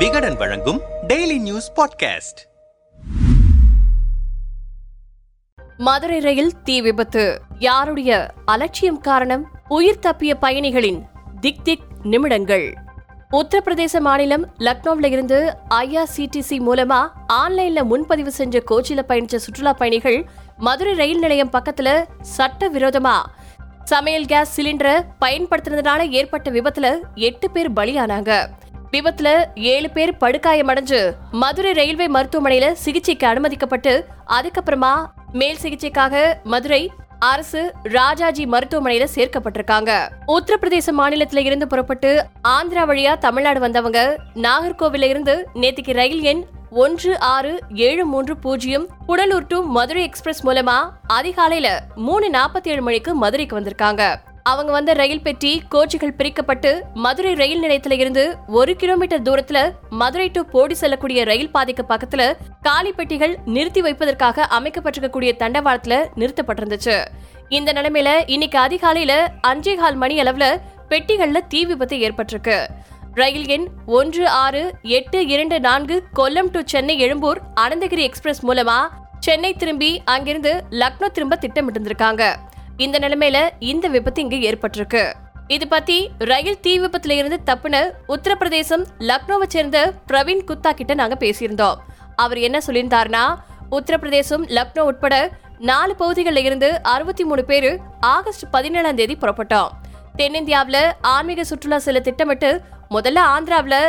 விகடன் வழங்கும் daily news podcast Madurai ரயில் தீ விபத்து. யாருடைய அலட்சியம் காரணம்? உயிர் தப்பிய பயணிகளின் திக் திக் நிமிடங்கள். உத்தரப்பிரதேச மாநிலம் லக்னோவில் இருந்து ஐஆர்சிடிசி மூலமா ஆன்லைன்ல முன்பதிவு செஞ்ச கோச்சில பயணிச்ச சுற்றுலா பயணிகள் மதுரை ரயில் நிலையம் பக்கத்துல சட்டவிரோதமா சமையல் கேஸ் சிலிண்டரை பயன்படுத்தினதுனால ஏற்பட்ட விபத்துல எட்டு பேர் பலியானாங்க. விபத்துல ஏழு பேர் படுகாயமடைஞ்சு மதுரை ரயில்வே மருத்துவமனையில சிகிச்சைக்கு அனுமதிக்கப்பட்டு அதுக்கப்புறமா மேல் சிகிச்சைக்காக மதுரை அரசு ராஜாஜி மருத்துவமனையில சேர்க்கப்பட்டிருக்காங்க. உத்தரப்பிரதேச மாநிலத்தில இருந்து புறப்பட்டு ஆந்திரா வழியா தமிழ்நாடு வந்தவங்க நாகர்கோவில இருந்து நேத்திக்கு ரயில் எண் ஒன்று ஆறு ஏழு மூன்று பூஜ்ஜியம் புடலூர் டு மதுரை எக்ஸ்பிரஸ் மூலமா அதிகாலையில மூணு நாற்பத்தி ஏழு மணிக்கு மதுரைக்கு வந்திருக்காங்க. அவங்க வந்த ரயில் பெட்டி கோச்சுகள் பிரிக்கப்பட்டு மதுரை ரயில் நிலையத்துல இருந்து ஒரு கிலோமீட்டர் தூரத்துல மதுரை டு போடி செல்லக்கூடிய ரயில் பாதைக்கு பக்கத்துல காலி பெட்டிகள் நிறுத்தி வைப்பதற்காக அமைக்கப்பட்டிருக்கக்கூடிய தண்டவாளத்துல நிறுத்தப்பட்டிருந்துச்சு. இந்த நிலைமையில இன்னைக்கு அதிகாலையில அஞ்சே கால் மணி அளவுல பெட்டிகள்ல தீ விபத்து ஏற்பட்டிருக்கு. ரயில் எண் ஒன்று ஆறு எட்டு இரண்டு நான்கு கொல்லம் டு சென்னை எழும்பூர் அனந்தகிரி எக்ஸ்பிரஸ் மூலமா சென்னை திரும்பி அங்கிருந்து லக்னோ திரும்ப திட்டமிட்டிருந்திருக்காங்க. இந்த நிலைமையில இந்த விபத்து இங்கு ஏற்பட்டிருக்கு. இது பத்தி ரயில் தீ விபத்துல இருந்து தப்புன உத்தரப்பிரதேசம் லக்னோவை சேர்ந்த பிரவீன் குத்தா கிட்ட நாங்க பேசியிருந்தோம். அவர் என்ன சொல்லியிருந்தாருன்னா உத்தரப்பிரதேசம் லக்னோ உட்பட நாலு பகுதிகளில் இருந்து அறுபத்தி மூணு பேர் ஆகஸ்ட் பதினேழாம் தேதி புறப்பட்டோம். தென்னிந்தியாவில் ஆன்மீக சுற்றுலா செல்ல திட்டமிட்டு முதல்ல ஆந்திராவில்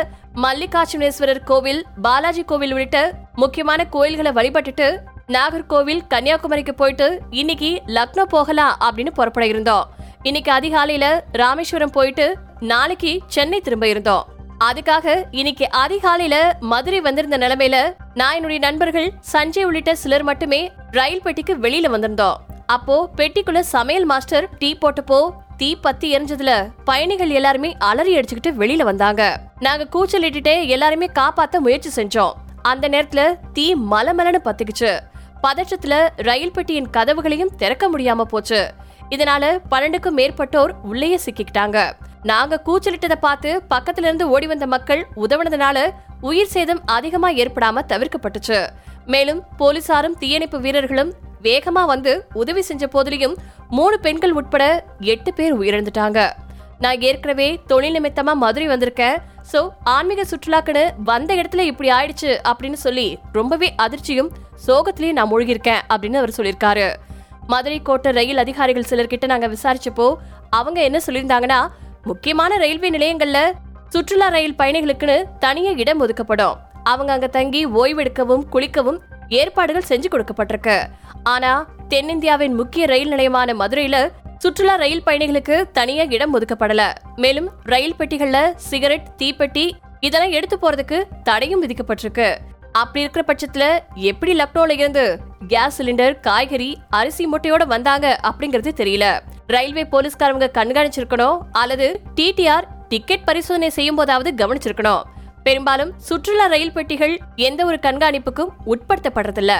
மல்லிகார்ஜுனேஸ்வரர் கோவில் பாலாஜி கோவில் உள்ளிட்ட முக்கியமான கோயில்களை வழிபட்டுட்டு நாகர்கோவில் கன்னியாகுமரிக்கு போயிட்டு இன்னைக்கு லக்னோ போகலாம் அப்படின்னு புறப்பட இருந்தோம். இன்னைக்கு அதிகாலையில ராமேஸ்வரம் போயிட்டு நாளைக்கு சென்னை திரும்ப இருந்தோம். அதுக்காக இன்னைக்கு அதிகாலையில மதுரை வந்திருந்த நிலைமையில நான் என்னுடைய நண்பர்கள் சஞ்சய் உள்ளிட்ட சிலர் மட்டுமே ரயில் பெட்டிக்கு வெளியில வந்திருந்தோம். அப்போ பெட்டிக்குள்ள சமையல் மாஸ்டர் டீ போட்டப்போ தீ பத்தி எரிஞ்சதுல பயணிகள் எல்லாருமே அலறி அடிச்சுக்கிட்டு வெளியில வந்தாங்க. நாங்க கூச்சலிட்டுட்டே எல்லாருமே காப்பாத்த முயற்சி செஞ்சோம். அந்த நேரத்துல தீ மலமலன்னு பத்திக்குச்சு. பதற்றத்துல ரயில் பெட்டியின் கதவுகளையும் திறக்க முடியாம போச்சு. இதனால பன்னெண்டுக்கும் மேற்பட்டோர் உள்ளேயே சிக்கிக்கிட்டாங்க. நாங்க கூச்சலிட்டதை பார்த்து பக்கத்துல இருந்து ஓடி வந்த மக்கள் உதவுனதுனால உயிர் சேதம் அதிகமா ஏற்படாம தவிர்க்கப்பட்டுச்சு. மேலும் போலீசாரும் தீயணைப்பு வீரர்களும் வேகமா வந்து உதவி செஞ்ச போதிலையும் மூணு பெண்கள் உட்பட எட்டு பேர் உயிரிழந்துட்டாங்க. நான் ஏற்கனவே தொழில் நிமித்தமா மதுரை வந்திருக்கேன். ஸோ ஆன்மீக சுற்றுலாக்குன்னு வந்த இடத்துல இப்படி ஆயிடுச்சு அப்படின்னு சொல்லி ரொம்பவே அதிர்ச்சியும் சோகத்திலையும் நான் மூழ்கியிருக்கேன் அப்படின்னு அவர் சொல்லியிருக்காரு. மதுரை கோட்டை ரயில் அதிகாரிகள் சிலர்கிட்ட நாங்க விசாரிச்சப்போ அவங்க என்ன சொல்லியிருந்தாங்கன்னா முக்கியமான ரயில்வே நிலையங்கள்ல சுற்றுலா ரயில் பயணிகளுக்குன்னு தனியே இடம் ஒதுக்கப்படும். அவங்க அங்க தங்கி ஓய்வெடுக்கவும் குளிக்கவும் ஏற்பாடுகள் செஞ்சு கொடுக்கப்பட்டிருக்கு. ஆனா தென்னிந்தியாவின் முக்கிய ரயில் நிலையமான மதுரையில சுற்றுலா ரயில் பயணிகளுக்கு தனியா இடம் ஒதுக்கப்படல. மேலும் ரயில் பெட்டிகள்ல சிகரெட் தீப்பெட்டி இதெல்லாம் எடுத்து போறதுக்கு தடையும் விதிக்கப்பட்டிருக்கு. அப்படி இருக்கிற பட்சத்துல எப்படி லக்னோல இருந்து கேஸ் சிலிண்டர் காய்கறி அரிசி மூட்டையோட வந்தாங்க அப்படிங்கறது தெரியல. ரயில்வே போலீஸ்காரவங்க கண்காணிச்சிருக்கணும் அல்லது டிடிஆர் டிக்கெட் பரிசோதனை செய்யும் போதாவது கவனிச்சிருக்கணும். பெரும்பாலும் சுற்றுலா ரயில் பெட்டிகள் எந்த ஒரு கண்காணிப்புக்கும் உட்படுத்தப்படுறதில்ல.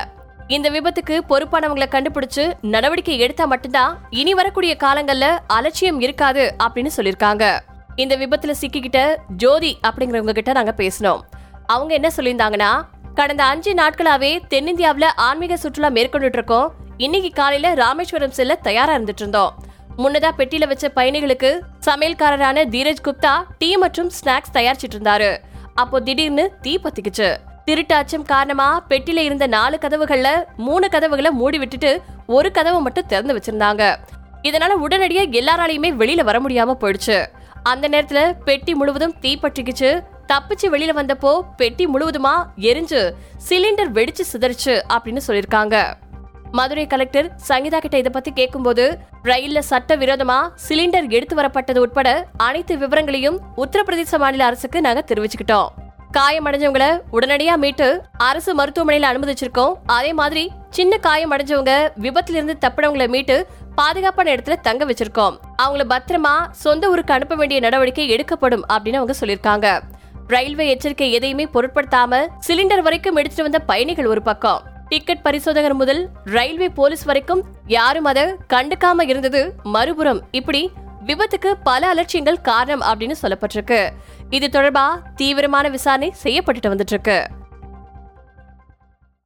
இந்த விபத்துக்கு பொறுப்பானவங்களை கண்டுபிடிச்சு நடவடிக்கை எடுத்தா மட்டும்தான் இனி வரக்கூடிய காலங்கள்ல அலட்சியம் இருக்காது அப்படின்னு சொல்லியிருக்காங்க. இந்த விபத்துல சிக்கிக்கிட்ட ஜோதி அப்படிங்கிறவங்க கிட்ட நாங்க பேசினோம். அவங்க என்ன சொல்லியிருந்தாங்கன்னா கடந்த அஞ்சு நாட்களாவே தென்னிந்தியாவில் ஆன்மீக சுற்றுலா மேற்கொண்டுட்டு இருக்கோம் இன்னைக்கு காலையில ராமேஸ்வரம் செல்ல தயாரா இருந்துட்டு இருந்தோம் முன்னதா பெட்டியில வச்ச பயணிகளுக்கு சமையல்காரரான தீரஜ் குப்தா டீ மற்றும் ஸ்நாக்ஸ் தயாரிச்சிட்டு இருந்தாரு. அப்போ திடீர்னு தீ பத்திக்குச்சு. திருட்டு அச்சம் காரணமா பெட்டில இருந்த நாலு கதவுகள்ல மூணு கதவுகளை மூடி விட்டுட்டு ஒரு கதவை மட்டும் திறந்து வச்சிருந்தாங்க. இதனால உடனடியா எல்லாராலையுமே வெளியில வர முடியாம போயிடுச்சு. அந்த நேரத்துல பெட்டி முழுவதும் தீப்பற்றிக்குச்சு. தப்பிச்சு வெளியில வந்தப்போ பெட்டி முழுவதுமா எரிஞ்சு சிலிண்டர் வெடிச்சு சிதறிச்சு அப்படின்னு சொல்லிருக்காங்க மதுரை கலெக்டர் சங்கீதா கிட்ட இதை பத்தி கேட்கும்போது ரயில்ல சட்ட விரோதமா சிலிண்டர் எடுத்து வரப்பட்டது உட்பட அனைத்து விவரங்களையும் உத்தரப்பிரதேச மாநில அரசுக்கு நாங்க தெரிவிச்சுக்கிட்டோம். காயமடைஞ்சவங்கள உடனடியா மீட்டு அரசு மருத்துவமனையில அனுமதிச்சிருக்கோம். அதே மாதிரி சின்ன காயம் அடைஞ்சவங்க விபத்துல இருந்து தப்பினவங்களை மீட்டு பாதுகாப்பான இடத்துல தங்க வச்சிருக்கோம். அவங்கள பத்திரமா சொந்த ஊருக்கு அனுப்ப வேண்டிய நடவடிக்கை எடுக்கப்படும் அப்படின்னு அவங்க சொல்லியிருக்காங்க. ரயில்வே எச்சரிக்கை எதையுமே பொருட்படுத்தாம சிலிண்டர் வரைக்கும் எடுத்துட்டு வந்த பயணிகள் ஒரு பக்கம். டிக்கெட் பரிசோதகர் முதல் ரயில்வே போலீஸ் வரைக்கும் யாரும் அதை கண்டுக்காம இருந்தது மறுபுறம். இப்படி விபத்துக்கு பல அலட்சியங்கள் காரணம் அப்படின்னு சொல்லப்பட்டிருக்கு. இது தொடர்பா தீவிரமான விசாரணை செய்யப்பட்டுட்டு வந்துட்டு இருக்கு.